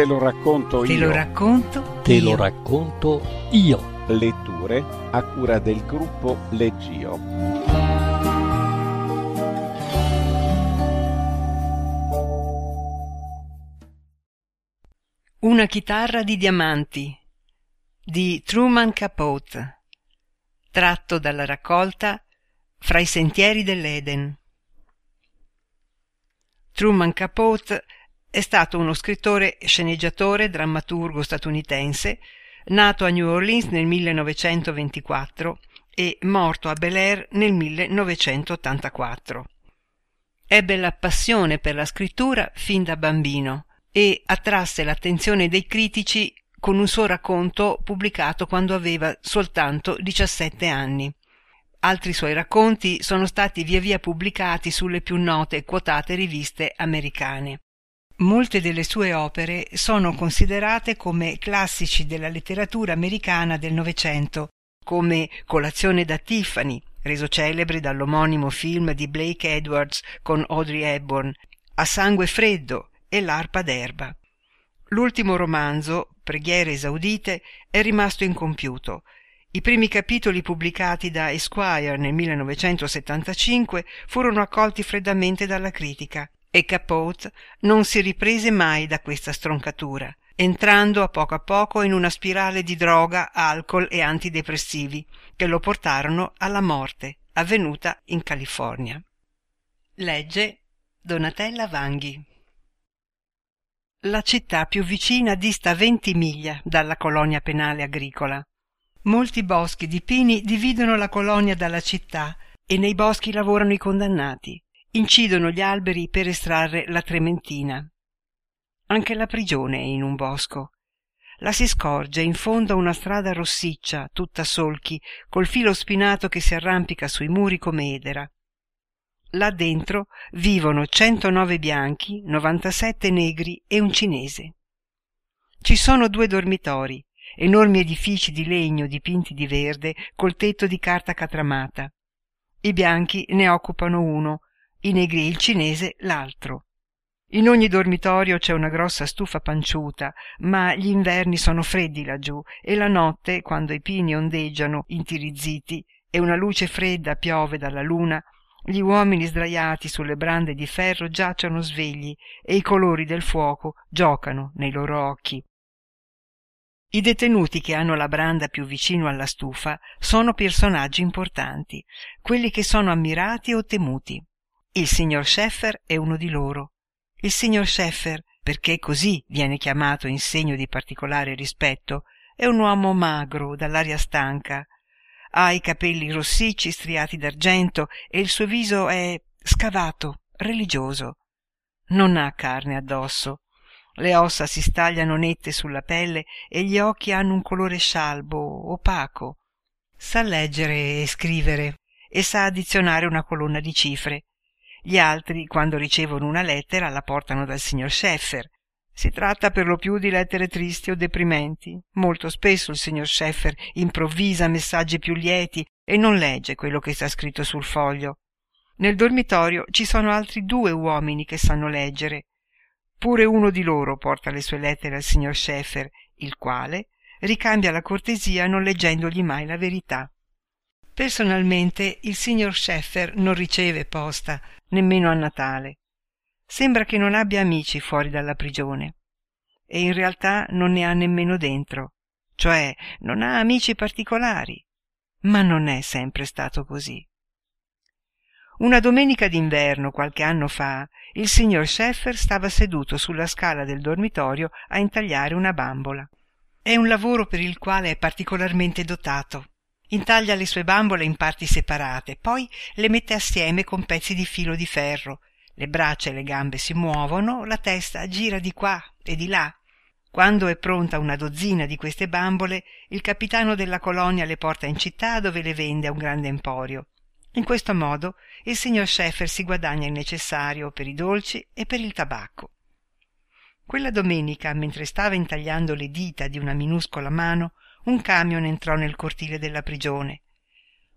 Te lo racconto Te io. lo racconto. Te io. lo racconto io. Letture a cura del gruppo Leggio. Una chitarra di diamanti di Truman Capote, tratto dalla raccolta Fra i sentieri dell'Eden. Truman Capote è stato uno scrittore, sceneggiatore, drammaturgo statunitense, nato a New Orleans nel 1924 e morto a Bel Air nel 1984. Ebbe la passione per la scrittura fin da bambino e attrasse l'attenzione dei critici con un suo racconto pubblicato quando aveva soltanto 17 anni. Altri suoi racconti sono stati via via pubblicati sulle più note e quotate riviste americane. Molte delle sue opere sono considerate come classici della letteratura americana del Novecento, come Colazione da Tiffany, reso celebre dall'omonimo film di Blake Edwards con Audrey Hepburn, A sangue freddo e L'arpa d'erba. L'ultimo romanzo, Preghiere esaudite, è rimasto incompiuto. I primi capitoli pubblicati da Esquire nel 1975 furono accolti freddamente dalla critica e Capote non si riprese mai da questa stroncatura, entrando a poco a poco in una spirale di droga, alcol e antidepressivi che lo portarono alla morte, avvenuta in California. Legge Donatella Vanghi. La città più vicina dista 20 miglia dalla colonia penale agricola. Molti boschi di pini dividono la colonia dalla città e nei boschi lavorano i condannati. Incidono gli alberi per estrarre la trementina. Anche la prigione è in un bosco. La si scorge in fondo a una strada rossiccia, tutta solchi, col filo spinato che si arrampica sui muri come edera. Là dentro vivono 109 bianchi, 97 negri e un cinese. Ci sono due dormitori, enormi edifici di legno dipinti di verde col tetto di carta catramata. I bianchi ne occupano uno, i negri il cinese l'altro. In ogni dormitorio c'è una grossa stufa panciuta, ma gli inverni sono freddi laggiù e la notte, quando i pini ondeggiano intirizziti e una luce fredda piove dalla luna, gli uomini sdraiati sulle brande di ferro giacciono svegli e i colori del fuoco giocano nei loro occhi. I detenuti che hanno la branda più vicino alla stufa sono personaggi importanti, quelli che sono ammirati o temuti. Il signor Scheffer è uno di loro. Il signor Scheffer, perché così viene chiamato in segno di particolare rispetto, è un uomo magro, dall'aria stanca. Ha i capelli rossicci striati d'argento e il suo viso è scavato, religioso. Non ha carne addosso. Le ossa si stagliano nette sulla pelle e gli occhi hanno un colore scialbo, opaco. Sa leggere e scrivere e sa addizionare una colonna di cifre. Gli altri, quando ricevono una lettera, la portano dal signor Scheffer. Si tratta per lo più di lettere tristi o deprimenti. Molto spesso il signor Scheffer improvvisa messaggi più lieti e non legge quello che sta scritto sul foglio. Nel dormitorio ci sono altri due uomini che sanno leggere. Pure uno di loro porta le sue lettere al signor Scheffer, il quale ricambia la cortesia non leggendogli mai la verità. Personalmente il signor Scheffer non riceve posta, nemmeno a Natale. Sembra che non abbia amici fuori dalla prigione. E in realtà non ne ha nemmeno dentro, cioè non ha amici particolari. Ma non è sempre stato così. Una domenica d'inverno, qualche anno fa, il signor Scheffer stava seduto sulla scala del dormitorio a intagliare una bambola. È un lavoro per il quale è particolarmente dotato. Intaglia le sue bambole in parti separate, poi le mette assieme con pezzi di filo di ferro. Le braccia e le gambe si muovono, la testa gira di qua e di là. Quando è pronta una dozzina di queste bambole, il capitano della colonia le porta in città dove le vende a un grande emporio. In questo modo il signor Scheffer si guadagna il necessario per i dolci e per il tabacco. Quella domenica, mentre stava intagliando le dita di una minuscola mano, un camion entrò nel cortile della prigione.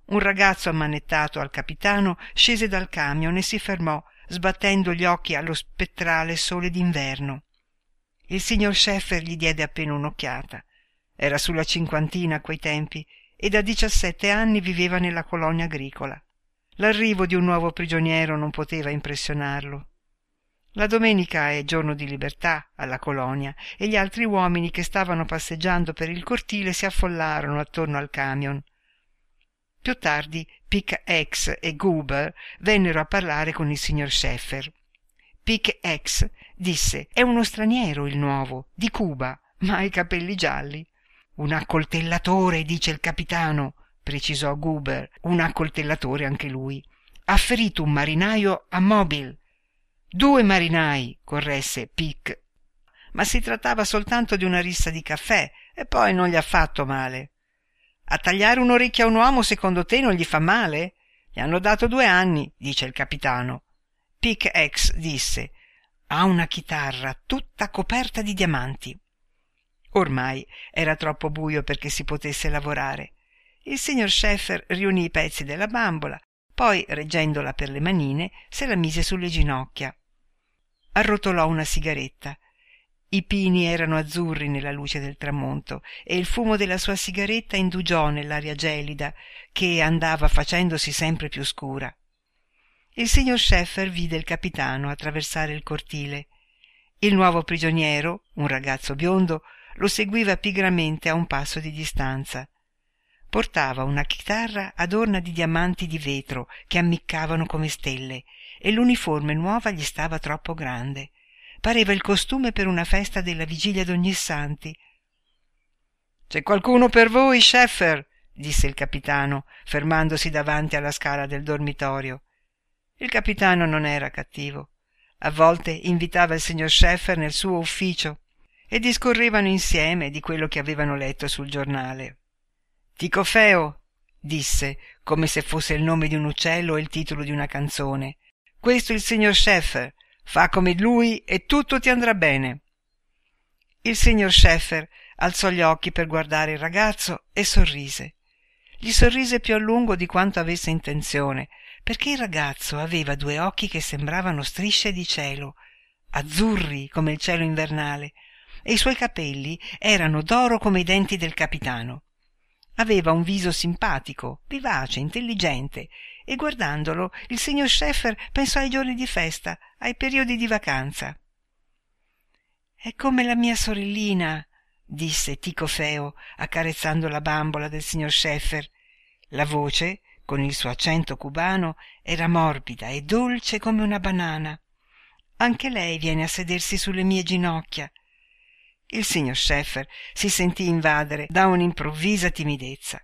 Un ragazzo ammanettato al capitano scese dal camion e si fermò, sbattendo gli occhi allo spettrale sole d'inverno. Il signor Sheffer gli diede appena un'occhiata. Era sulla cinquantina a quei tempi e da diciassette anni viveva nella colonia agricola. L'arrivo di un nuovo prigioniero non poteva impressionarlo. La domenica è giorno di libertà alla colonia e gli altri uomini che stavano passeggiando per il cortile si affollarono attorno al camion. Più tardi Pick X e Goober vennero a parlare con il signor Sheffer. Pick X disse è uno straniero il nuovo, di Cuba, ma ha i capelli gialli. Un accoltellatore, dice il capitano, precisò Goober, un accoltellatore anche lui. Ha ferito un marinaio a Mobile Due marinai, corresse Pic. Ma si trattava soltanto di una rissa di caffè e poi non gli ha fatto male. A tagliare un'orecchia a un uomo secondo te non gli fa male? Gli hanno dato due anni, dice il capitano. Pic X disse ha una chitarra tutta coperta di diamanti. Ormai era troppo buio perché si potesse lavorare. Il signor Scheffer riunì i pezzi della bambola, poi, reggendola per le manine, se la mise sulle ginocchia arrotolò una sigaretta. I pini erano azzurri nella luce del tramonto e il fumo della sua sigaretta indugiò nell'aria gelida che andava facendosi sempre più scura. Il signor Scheffer vide il capitano attraversare il cortile. Il nuovo prigioniero, un ragazzo biondo, lo seguiva pigramente a un passo di distanza. Portava una chitarra adorna di diamanti di vetro che ammiccavano come stelle e l'uniforme nuova gli stava troppo grande. Pareva il costume per una festa della vigilia d'Ognissanti. C'è qualcuno per voi, Scheffer? disse il capitano, fermandosi davanti alla scala del dormitorio. Il capitano non era cattivo. A volte invitava il signor Scheffer nel suo ufficio e discorrevano insieme di quello che avevano letto sul giornale. Ticofeo, disse, come se fosse il nome di un uccello o il titolo di una canzone, questo il signor Scheffer. Fa come lui e tutto ti andrà bene. Il signor Scheffer alzò gli occhi per guardare il ragazzo e sorrise. Gli sorrise più a lungo di quanto avesse intenzione, perché il ragazzo aveva due occhi che sembravano strisce di cielo, azzurri come il cielo invernale, e i suoi capelli erano d'oro come i denti del capitano. Aveva un viso simpatico, vivace, intelligente e guardandolo il signor Scheffer pensò ai giorni di festa, ai periodi di vacanza. È come la mia sorellina, disse Ticofeo, accarezzando la bambola del signor Scheffer. La voce, con il suo accento cubano, era morbida e dolce come una banana. Anche lei viene a sedersi sulle mie ginocchia. Il signor Scheffer si sentì invadere da un'improvvisa timidezza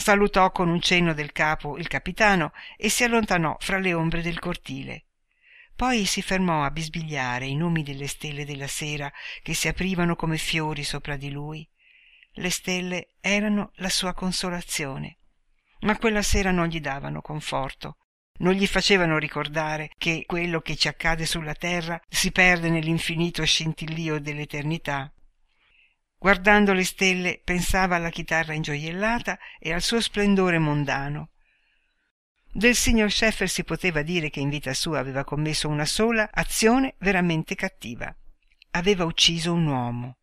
salutò con un cenno del capo il capitano e si allontanò fra le ombre del cortile. Poi si fermò a bisbigliare i nomi delle stelle della sera che si aprivano come fiori sopra di lui. Le stelle erano la sua consolazione ma quella sera non gli davano conforto. Non gli facevano ricordare che quello che ci accade sulla terra si perde nell'infinito scintillio dell'eternità guardando le stelle pensava alla chitarra ingioiellata e al suo splendore mondano. Del signor Scheffer si poteva dire che in vita sua aveva commesso una sola azione veramente cattiva. Aveva ucciso un uomo.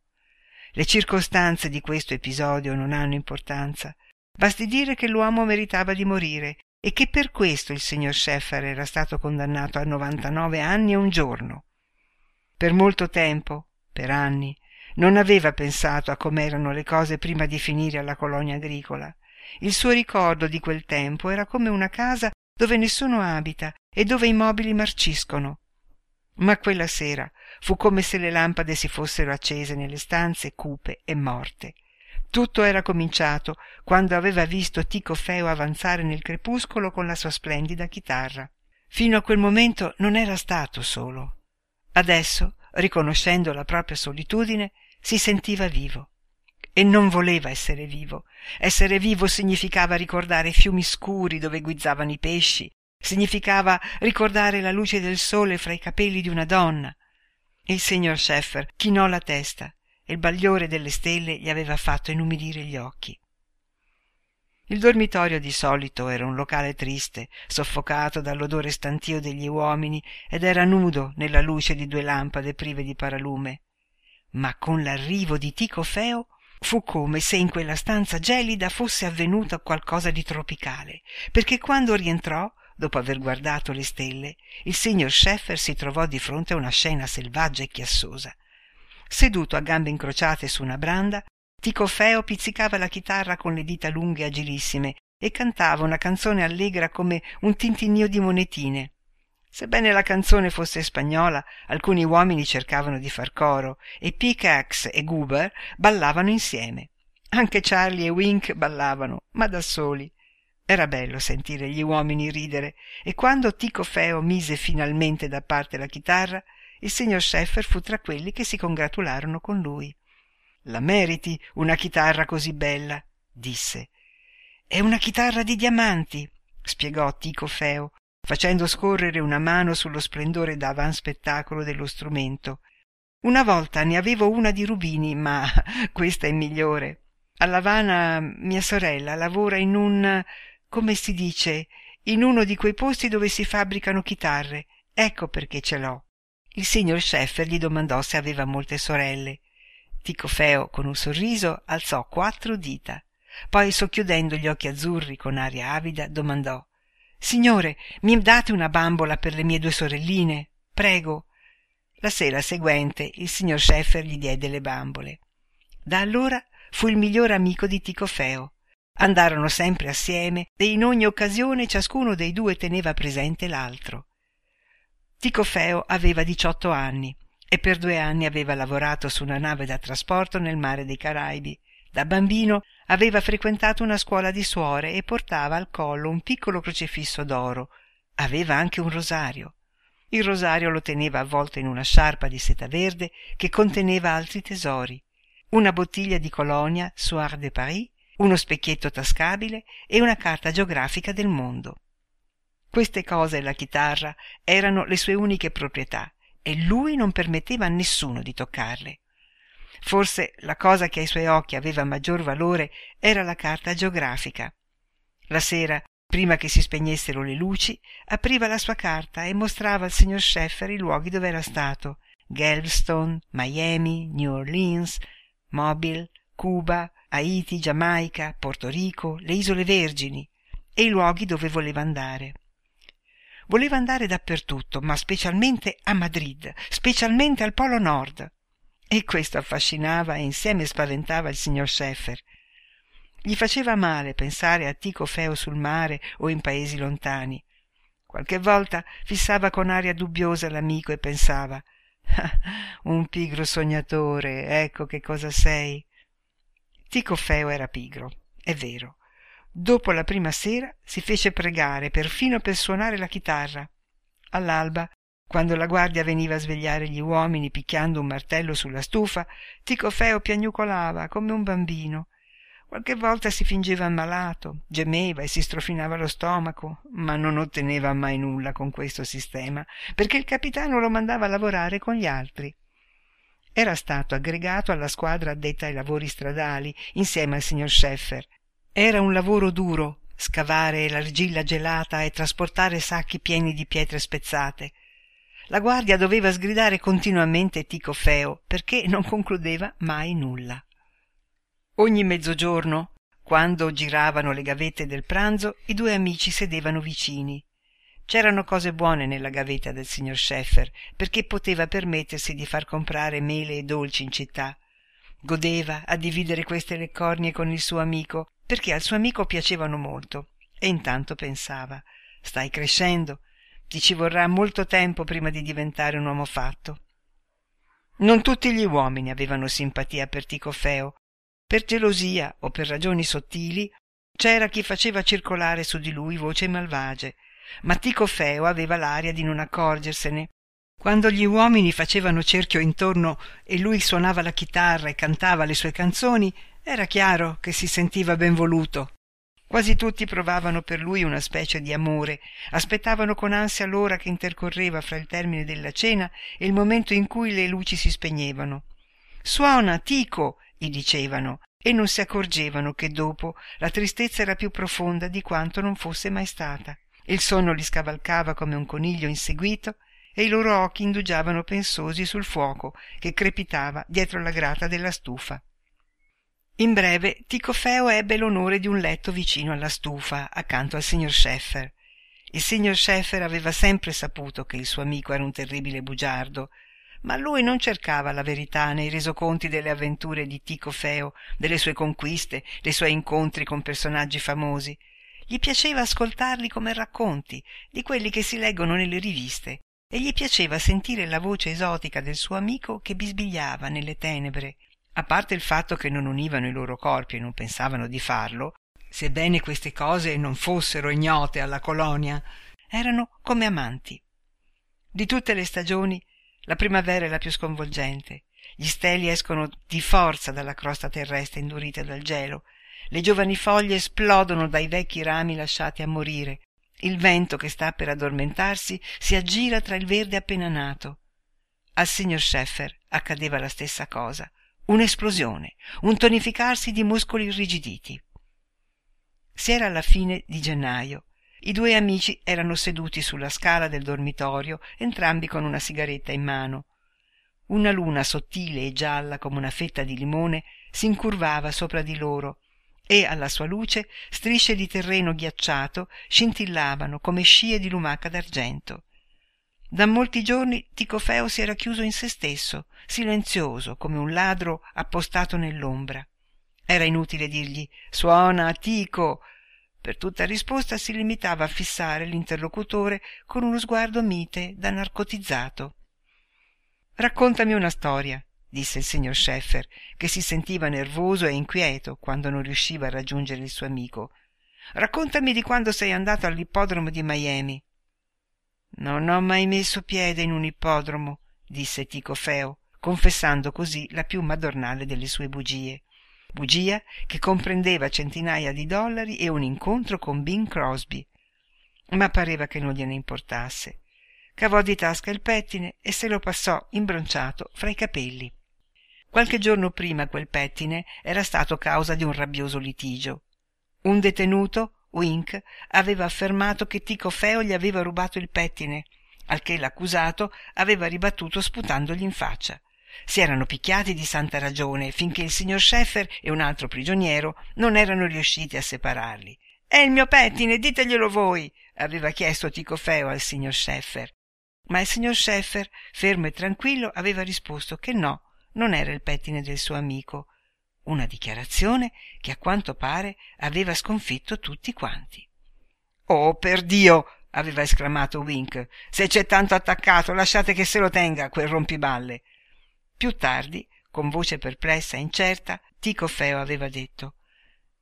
Le circostanze di questo episodio non hanno importanza. Basti dire che l'uomo meritava di morire e che per questo il signor Scheffer era stato condannato a novantanove anni e un giorno. Per molto tempo per anni non aveva pensato a com'erano le cose prima di finire alla colonia agricola. Il suo ricordo di quel tempo era come una casa dove nessuno abita e dove i mobili marciscono. Ma quella sera fu come se le lampade si fossero accese nelle stanze cupe e morte. Tutto era cominciato quando aveva visto Tico Feo avanzare nel crepuscolo con la sua splendida chitarra. Fino a quel momento non era stato solo. Adesso, riconoscendo la propria solitudine, si sentiva vivo e non voleva essere vivo. Essere vivo significava ricordare fiumi scuri dove guizzavano i pesci, significava ricordare la luce del sole fra i capelli di una donna. Il signor Scheffer chinò la testa e il bagliore delle stelle gli aveva fatto inumidire gli occhi. Il dormitorio di solito era un locale triste, soffocato dall'odore stantio degli uomini ed era nudo nella luce di due lampade prive di paralume ma con l'arrivo di Tico Feo fu come se in quella stanza gelida fosse avvenuto qualcosa di tropicale, perché quando rientrò, dopo aver guardato le stelle, il signor Scheffer si trovò di fronte a una scena selvaggia e chiassosa. Seduto a gambe incrociate su una branda, Tico Feo pizzicava la chitarra con le dita lunghe agilissime e cantava una canzone allegra come un tintinnio di monetine. Sebbene la canzone fosse spagnola, alcuni uomini cercavano di far coro e Pickaxe e Guber ballavano insieme. Anche Charlie e Wink ballavano, ma da soli. Era bello sentire gli uomini ridere e quando Tico Feo mise finalmente da parte la chitarra, il signor Scheffer fu tra quelli che si congratularono con lui. La meriti una chitarra così bella, disse. È una chitarra di diamanti, spiegò Tico Feo, facendo scorrere una mano sullo splendore d'avan spettacolo dello strumento. Una volta ne avevo una di rubini, ma questa è migliore. A Lavana mia sorella lavora in un come si dice, in uno di quei posti dove si fabbricano chitarre. Ecco perché ce l'ho. Il signor Scheffer gli domandò se aveva molte sorelle. Tico Feo, con un sorriso, alzò quattro dita. Poi, socchiudendo gli occhi azzurri con aria avida, domandò Signore, mi date una bambola per le mie due sorelline? Prego. La sera seguente il signor Scheffer gli diede le bambole. Da allora fu il migliore amico di Tico Feo. Andarono sempre assieme e in ogni occasione ciascuno dei due teneva presente l'altro. Tico Feo aveva diciotto anni e per due anni aveva lavorato su una nave da trasporto nel mare dei Caraibi. Da bambino aveva frequentato una scuola di suore e portava al collo un piccolo crocifisso d'oro. Aveva anche un rosario. Il rosario lo teneva avvolto in una sciarpa di seta verde che conteneva altri tesori. Una bottiglia di colonia Soir de Paris, uno specchietto tascabile e una carta geografica del mondo. Queste cose e la chitarra erano le sue uniche proprietà e lui non permetteva a nessuno di toccarle. Forse la cosa che ai suoi occhi aveva maggior valore era la carta geografica. La sera, prima che si spegnessero le luci, apriva la sua carta e mostrava al signor Scheffer i luoghi dove era stato Galveston, Miami, New Orleans, Mobile, Cuba, Haiti, Giamaica, Porto Rico, le isole Vergini e i luoghi dove voleva andare. Voleva andare dappertutto, ma specialmente a Madrid, specialmente al Polo Nord. E questo affascinava e insieme spaventava il signor Scheffer. Gli faceva male pensare a Tico Feo sul mare o in paesi lontani. Qualche volta fissava con aria dubbiosa l'amico e pensava ah, un pigro sognatore, ecco che cosa sei. Tico Feo era pigro, è vero. Dopo la prima sera si fece pregare perfino per suonare la chitarra. All'alba quando la guardia veniva a svegliare gli uomini picchiando un martello sulla stufa, Tico Feo piagnucolava come un bambino. Qualche volta si fingeva ammalato, gemeva e si strofinava lo stomaco, ma non otteneva mai nulla con questo sistema, perché il capitano lo mandava a lavorare con gli altri. Era stato aggregato alla squadra addetta ai lavori stradali, insieme al signor Scheffer. Era un lavoro duro, scavare l'argilla gelata e trasportare sacchi pieni di pietre spezzate. La guardia doveva sgridare continuamente Tico Feo perché non concludeva mai nulla. Ogni mezzogiorno, quando giravano le gavette del pranzo, i due amici sedevano vicini. C'erano cose buone nella gavetta del signor Scheffer, perché poteva permettersi di far comprare mele e dolci in città. Godeva a dividere queste le cornie con il suo amico, perché al suo amico piacevano molto. E intanto pensava: Stai crescendo, ti ci vorrà molto tempo prima di diventare un uomo fatto. Non tutti gli uomini avevano simpatia per Tico Feo. Per gelosia o per ragioni sottili c'era chi faceva circolare su di lui voci malvagie, ma Tico Feo aveva l'aria di non accorgersene. Quando gli uomini facevano cerchio intorno e lui suonava la chitarra e cantava le sue canzoni, era chiaro che si sentiva ben voluto Quasi tutti provavano per lui una specie di amore, aspettavano con ansia l'ora che intercorreva fra il termine della cena e il momento in cui le luci si spegnevano. Suona, Tico, gli dicevano, e non si accorgevano che dopo la tristezza era più profonda di quanto non fosse mai stata. Il sonno li scavalcava come un coniglio inseguito e i loro occhi indugiavano pensosi sul fuoco che crepitava dietro la grata della stufa. In breve, Ticofeo ebbe l'onore di un letto vicino alla stufa, accanto al signor Scheffer. Il signor Scheffer aveva sempre saputo che il suo amico era un terribile bugiardo, ma lui non cercava la verità nei resoconti delle avventure di Ticofeo, delle sue conquiste, dei suoi incontri con personaggi famosi. Gli piaceva ascoltarli come racconti, di quelli che si leggono nelle riviste, e gli piaceva sentire la voce esotica del suo amico che bisbigliava nelle tenebre, a parte il fatto che non univano i loro corpi e non pensavano di farlo, sebbene queste cose non fossero ignote alla colonia, erano come amanti. Di tutte le stagioni, la primavera è la più sconvolgente. Gli steli escono di forza dalla crosta terrestre indurita dal gelo. Le giovani foglie esplodono dai vecchi rami lasciati a morire. Il vento che sta per addormentarsi si aggira tra il verde appena nato. Al signor Scheffer accadeva la stessa cosa un'esplosione, un tonificarsi di muscoli irrigiditi. Si era alla fine di gennaio. I due amici erano seduti sulla scala del dormitorio, entrambi con una sigaretta in mano. Una luna sottile e gialla come una fetta di limone si incurvava sopra di loro e alla sua luce strisce di terreno ghiacciato scintillavano come scie di lumaca d'argento. Da molti giorni Ticofeo si era chiuso in se stesso, silenzioso come un ladro appostato nell'ombra. Era inutile dirgli Suona, Tico. Per tutta risposta si limitava a fissare l'interlocutore con uno sguardo mite da narcotizzato. Raccontami una storia, disse il signor Scheffer, che si sentiva nervoso e inquieto quando non riusciva a raggiungere il suo amico. Raccontami di quando sei andato all'ippodromo di Miami. Non ho mai messo piede in un ippodromo, disse Ticofeo, confessando così la più madornale delle sue bugie. Bugia che comprendeva centinaia di dollari e un incontro con Bing Crosby. Ma pareva che non gliene importasse. Cavò di tasca il pettine e se lo passò imbronciato fra i capelli. Qualche giorno prima quel pettine era stato causa di un rabbioso litigio. Un detenuto Wink aveva affermato che Tico Feo gli aveva rubato il pettine, al che l'accusato aveva ribattuto sputandogli in faccia. Si erano picchiati di santa ragione finché il signor Scheffer e un altro prigioniero non erano riusciti a separarli. È il mio pettine, diteglielo voi, aveva chiesto Tico Feo al signor Scheffer. Ma il signor Scheffer, fermo e tranquillo, aveva risposto che no, non era il pettine del suo amico, una dichiarazione che a quanto pare aveva sconfitto tutti quanti. Oh, per Dio! aveva esclamato Wink. Se c'è tanto attaccato, lasciate che se lo tenga quel rompiballe. Più tardi, con voce perplessa e incerta, Tico Feo aveva detto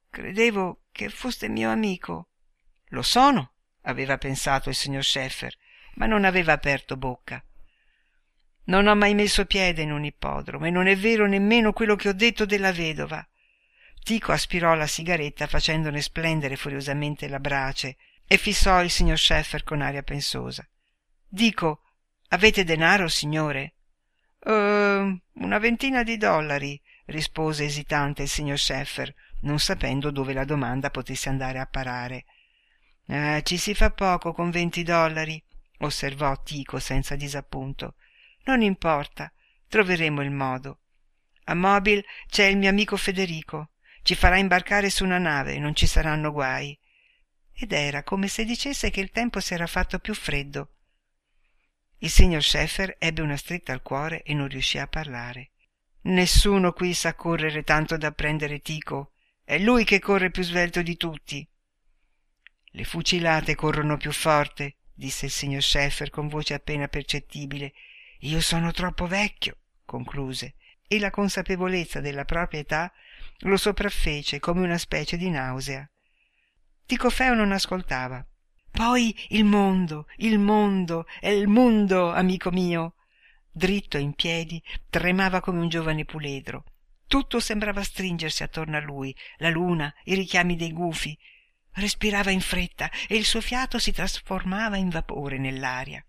Credevo che foste mio amico. Lo sono, aveva pensato il signor Scheffer, ma non aveva aperto bocca. Non ho mai messo piede in un ippodromo e non è vero nemmeno quello che ho detto della vedova. Tico aspirò la sigaretta facendone splendere furiosamente la brace e fissò il signor Scheffer con aria pensosa. Dico, avete denaro, signore? Uh, una ventina di dollari, rispose esitante il signor Scheffer, non sapendo dove la domanda potesse andare a parare. Eh, ci si fa poco con venti dollari, osservò Tico senza disappunto. Non importa, troveremo il modo. A Mobile c'è il mio amico Federico. Ci farà imbarcare su una nave non ci saranno guai. Ed era come se dicesse che il tempo si era fatto più freddo. Il signor Scheffer ebbe una stretta al cuore e non riuscì a parlare. Nessuno qui sa correre tanto da prendere Tico. È lui che corre più svelto di tutti. Le fucilate corrono più forte, disse il signor Scheffer con voce appena percettibile io sono troppo vecchio, concluse, e la consapevolezza della propria età lo sopraffece come una specie di nausea. Ticofeo non ascoltava. Poi il mondo, il mondo, è il mondo, amico mio. Dritto in piedi, tremava come un giovane puledro. Tutto sembrava stringersi attorno a lui, la luna, i richiami dei gufi. Respirava in fretta e il suo fiato si trasformava in vapore nell'aria.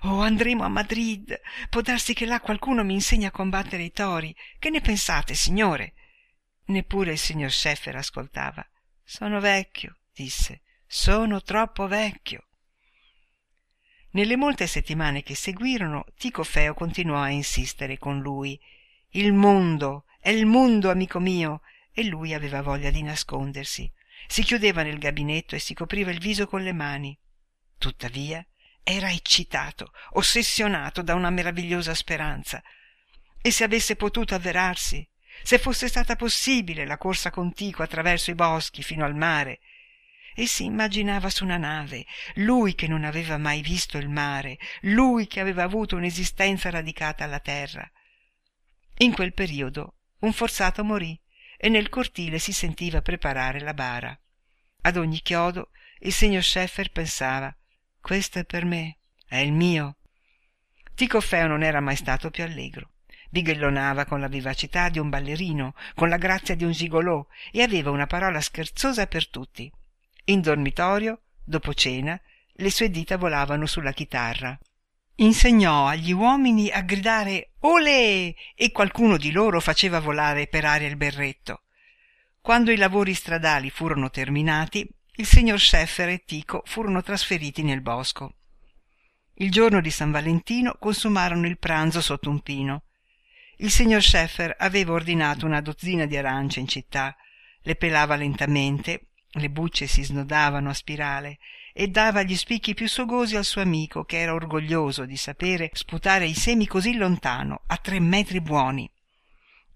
Oh, andremo a Madrid. Può darsi che là qualcuno mi insegni a combattere i tori. Che ne pensate, signore? Neppure il signor Scheffer ascoltava. Sono vecchio, disse. Sono troppo vecchio. Nelle molte settimane che seguirono, Tico Feo continuò a insistere con lui. Il mondo, è il mondo, amico mio! E lui aveva voglia di nascondersi. Si chiudeva nel gabinetto e si copriva il viso con le mani. Tuttavia era eccitato, ossessionato da una meravigliosa speranza. E se avesse potuto avverarsi, se fosse stata possibile la corsa contigua attraverso i boschi fino al mare, e si immaginava su una nave, lui che non aveva mai visto il mare, lui che aveva avuto un'esistenza radicata alla terra. In quel periodo un forzato morì e nel cortile si sentiva preparare la bara. Ad ogni chiodo il signor Scheffer pensava questo è per me, è il mio. Tico Feo non era mai stato più allegro. Bighellonava con la vivacità di un ballerino, con la grazia di un gigolò e aveva una parola scherzosa per tutti. In dormitorio, dopo cena, le sue dita volavano sulla chitarra. Insegnò agli uomini a gridare Olè! e qualcuno di loro faceva volare per aria il berretto. Quando i lavori stradali furono terminati, il signor Scheffer e Tico furono trasferiti nel bosco. Il giorno di San Valentino consumarono il pranzo sotto un pino. Il signor Scheffer aveva ordinato una dozzina di arance in città, le pelava lentamente le bucce si snodavano a spirale e dava gli spicchi più sogosi al suo amico che era orgoglioso di sapere sputare i semi così lontano a tre metri buoni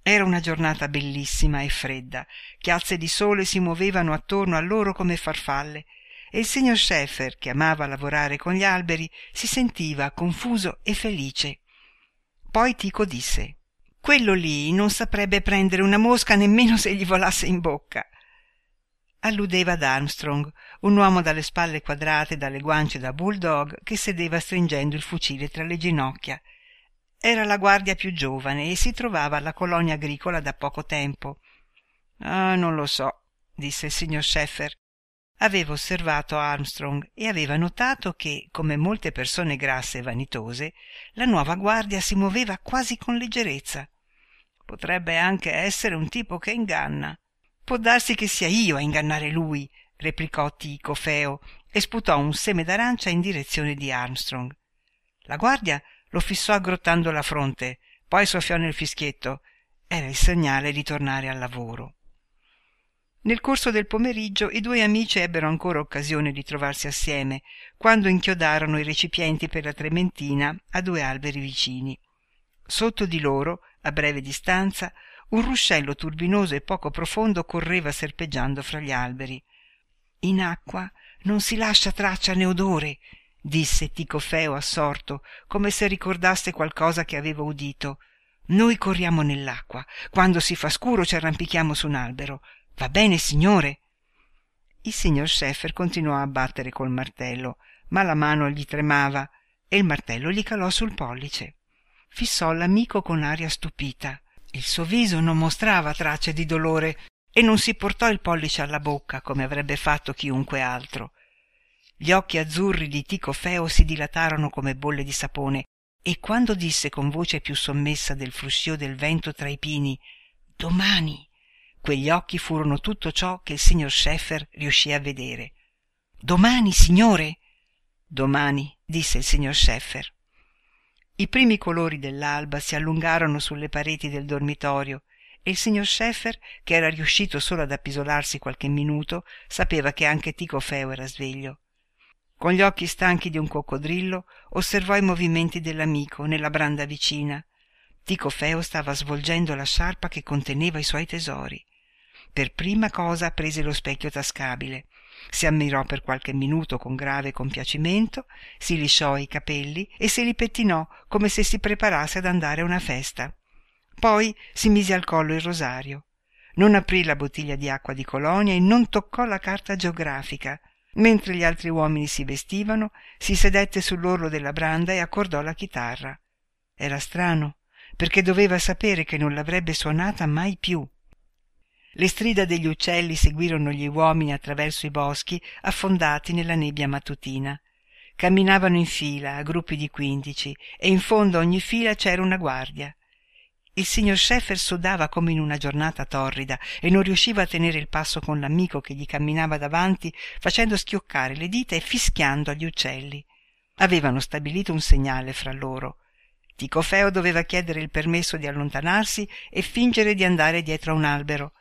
era una giornata bellissima e fredda chiazze di sole si muovevano attorno a loro come farfalle e il signor Scheffer, che amava lavorare con gli alberi, si sentiva confuso e felice. Poi Tico disse Quello lì non saprebbe prendere una mosca nemmeno se gli volasse in bocca alludeva ad Armstrong, un uomo dalle spalle quadrate e dalle guance da bulldog che sedeva stringendo il fucile tra le ginocchia. Era la guardia più giovane e si trovava alla colonia agricola da poco tempo. Ah, non lo so, disse il signor Scheffer. Aveva osservato Armstrong e aveva notato che, come molte persone grasse e vanitose, la nuova guardia si muoveva quasi con leggerezza. Potrebbe anche essere un tipo che inganna. Può darsi che sia io a ingannare lui, replicò Tico Feo e sputò un seme d'arancia in direzione di Armstrong. La guardia lo fissò aggrottando la fronte, poi soffiò nel fischietto. Era il segnale di tornare al lavoro. Nel corso del pomeriggio i due amici ebbero ancora occasione di trovarsi assieme, quando inchiodarono i recipienti per la trementina a due alberi vicini. Sotto di loro, a breve distanza, un ruscello turbinoso e poco profondo correva serpeggiando fra gli alberi in acqua non si lascia traccia né odore disse ticofeo assorto come se ricordasse qualcosa che aveva udito. Noi corriamo nell'acqua. Quando si fa scuro ci arrampichiamo su un albero. Va bene signore? Il signor Scheffer continuò a battere col martello ma la mano gli tremava e il martello gli calò sul pollice. Fissò l'amico con aria stupita. Il suo viso non mostrava tracce di dolore e non si portò il pollice alla bocca come avrebbe fatto chiunque altro. Gli occhi azzurri di Tico Feo si dilatarono come bolle di sapone e quando disse con voce più sommessa del fruscio del vento tra i pini Domani, quegli occhi furono tutto ciò che il signor Scheffer riuscì a vedere. Domani, signore? Domani, disse il signor Scheffer. I primi colori dell'alba si allungarono sulle pareti del dormitorio e il signor Scheffer, che era riuscito solo ad appisolarsi qualche minuto, sapeva che anche Tico Feo era sveglio. Con gli occhi stanchi di un coccodrillo osservò i movimenti dell'amico nella branda vicina. Tico Feo stava svolgendo la sciarpa che conteneva i suoi tesori. Per prima cosa prese lo specchio tascabile si ammirò per qualche minuto con grave compiacimento si lisciò i capelli e se li pettinò come se si preparasse ad andare a una festa poi si mise al collo il rosario non aprì la bottiglia di acqua di colonia e non toccò la carta geografica mentre gli altri uomini si vestivano si sedette sull'orlo della branda e accordò la chitarra. Era strano perché doveva sapere che non l'avrebbe suonata mai più. Le strida degli uccelli seguirono gli uomini attraverso i boschi affondati nella nebbia mattutina. Camminavano in fila a gruppi di quindici e in fondo a ogni fila c'era una guardia il signor Scheffer sudava come in una giornata torrida e non riusciva a tenere il passo con l'amico che gli camminava davanti facendo schioccare le dita e fischiando agli uccelli Avevano stabilito un segnale fra loro. Ticofeo doveva chiedere il permesso di allontanarsi e fingere di andare dietro a un albero,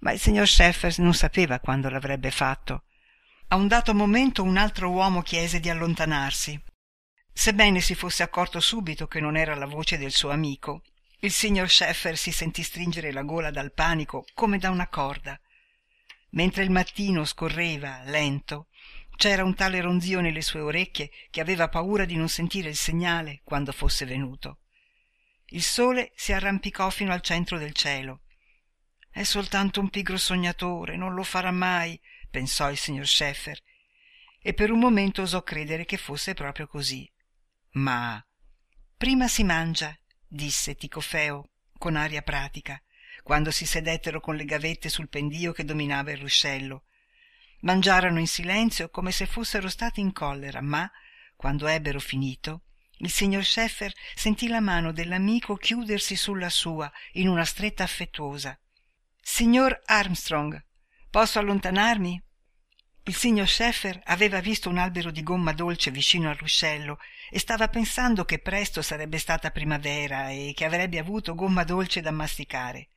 ma il signor Scheffers non sapeva quando l'avrebbe fatto. A un dato momento un altro uomo chiese di allontanarsi. Sebbene si fosse accorto subito che non era la voce del suo amico, il signor Scheffer si sentì stringere la gola dal panico come da una corda. Mentre il mattino scorreva, lento, c'era un tale ronzio nelle sue orecchie che aveva paura di non sentire il segnale quando fosse venuto. Il sole si arrampicò fino al centro del cielo. È soltanto un pigro sognatore, non lo farà mai, pensò il signor Scheffer, e per un momento osò credere che fosse proprio così. Ma prima si mangia, disse Ticofeo con aria pratica, quando si sedettero con le gavette sul pendio che dominava il ruscello. Mangiarono in silenzio come se fossero stati in collera, ma, quando ebbero finito, il signor Scheffer sentì la mano dell'amico chiudersi sulla sua in una stretta affettuosa. Signor Armstrong, posso allontanarmi? Il signor Scheffer aveva visto un albero di gomma dolce vicino al ruscello e stava pensando che presto sarebbe stata primavera e che avrebbe avuto gomma dolce da masticare.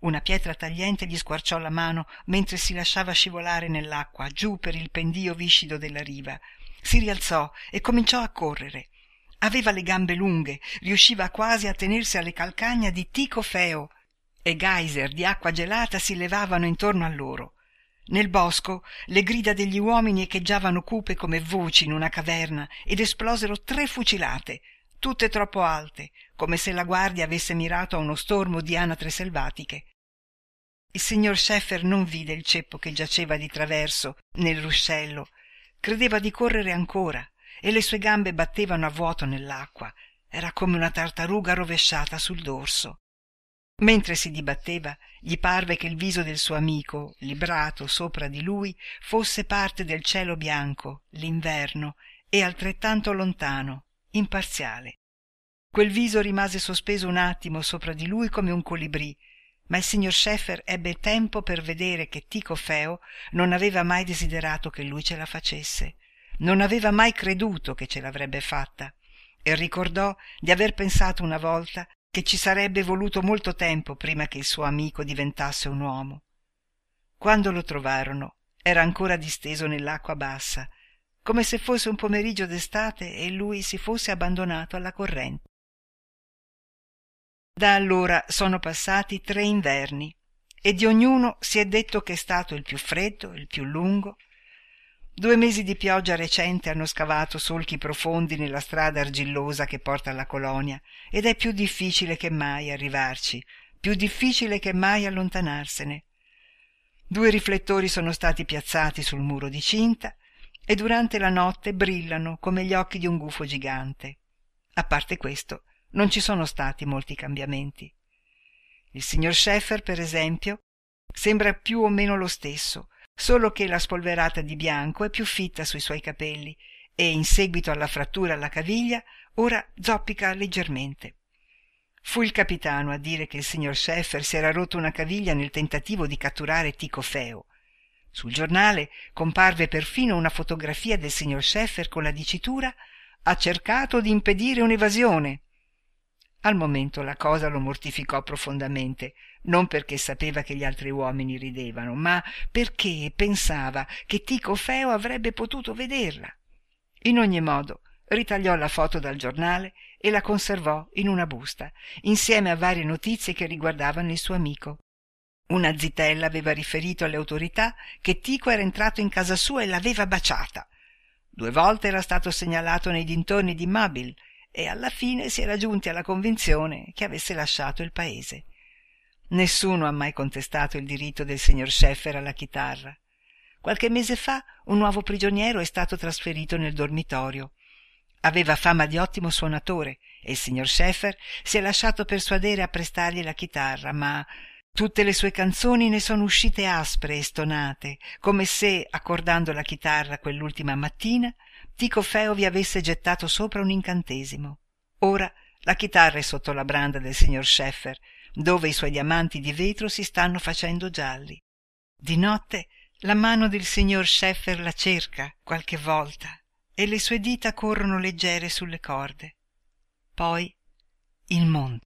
Una pietra tagliente gli squarciò la mano mentre si lasciava scivolare nell'acqua giù per il pendio viscido della riva. Si rialzò e cominciò a correre. Aveva le gambe lunghe, riusciva quasi a tenersi alle calcagna di Tico Feo e geyser di acqua gelata si levavano intorno a loro. Nel bosco le grida degli uomini echeggiavano cupe come voci in una caverna ed esplosero tre fucilate, tutte troppo alte, come se la guardia avesse mirato a uno stormo di anatre selvatiche. Il signor Scheffer non vide il ceppo che giaceva di traverso nel ruscello. Credeva di correre ancora e le sue gambe battevano a vuoto nell'acqua. Era come una tartaruga rovesciata sul dorso. Mentre si dibatteva, gli parve che il viso del suo amico, librato sopra di lui, fosse parte del cielo bianco, l'inverno, e altrettanto lontano, imparziale. Quel viso rimase sospeso un attimo sopra di lui come un colibrì, ma il signor Scheffer ebbe tempo per vedere che Tico Feo non aveva mai desiderato che lui ce la facesse, non aveva mai creduto che ce l'avrebbe fatta, e ricordò di aver pensato una volta che ci sarebbe voluto molto tempo prima che il suo amico diventasse un uomo. Quando lo trovarono era ancora disteso nell'acqua bassa, come se fosse un pomeriggio d'estate e lui si fosse abbandonato alla corrente. Da allora sono passati tre inverni e di ognuno si è detto che è stato il più freddo, il più lungo, Due mesi di pioggia recente hanno scavato solchi profondi nella strada argillosa che porta alla colonia ed è più difficile che mai arrivarci, più difficile che mai allontanarsene. Due riflettori sono stati piazzati sul muro di cinta e durante la notte brillano come gli occhi di un gufo gigante. A parte questo, non ci sono stati molti cambiamenti. Il signor Scheffer, per esempio, sembra più o meno lo stesso, solo che la spolverata di bianco è più fitta sui suoi capelli e in seguito alla frattura alla caviglia ora zoppica leggermente. Fu il capitano a dire che il signor Scheffer si era rotto una caviglia nel tentativo di catturare Tico Feo. Sul giornale comparve perfino una fotografia del signor Scheffer con la dicitura ha cercato di impedire un'evasione al momento la cosa lo mortificò profondamente non perché sapeva che gli altri uomini ridevano, ma perché pensava che Tico Feo avrebbe potuto vederla. In ogni modo, ritagliò la foto dal giornale e la conservò in una busta, insieme a varie notizie che riguardavano il suo amico. Una zitella aveva riferito alle autorità che Tico era entrato in casa sua e l'aveva baciata. Due volte era stato segnalato nei dintorni di Mabil e alla fine si era giunti alla convinzione che avesse lasciato il paese. Nessuno ha mai contestato il diritto del signor Scheffer alla chitarra. Qualche mese fa un nuovo prigioniero è stato trasferito nel dormitorio. Aveva fama di ottimo suonatore e il signor Scheffer si è lasciato persuadere a prestargli la chitarra, ma tutte le sue canzoni ne sono uscite aspre e stonate, come se, accordando la chitarra quell'ultima mattina, Tico Feo vi avesse gettato sopra un incantesimo. Ora la chitarra è sotto la branda del signor Scheffer dove i suoi diamanti di vetro si stanno facendo gialli. Di notte la mano del signor Scheffer la cerca qualche volta e le sue dita corrono leggere sulle corde poi il mondo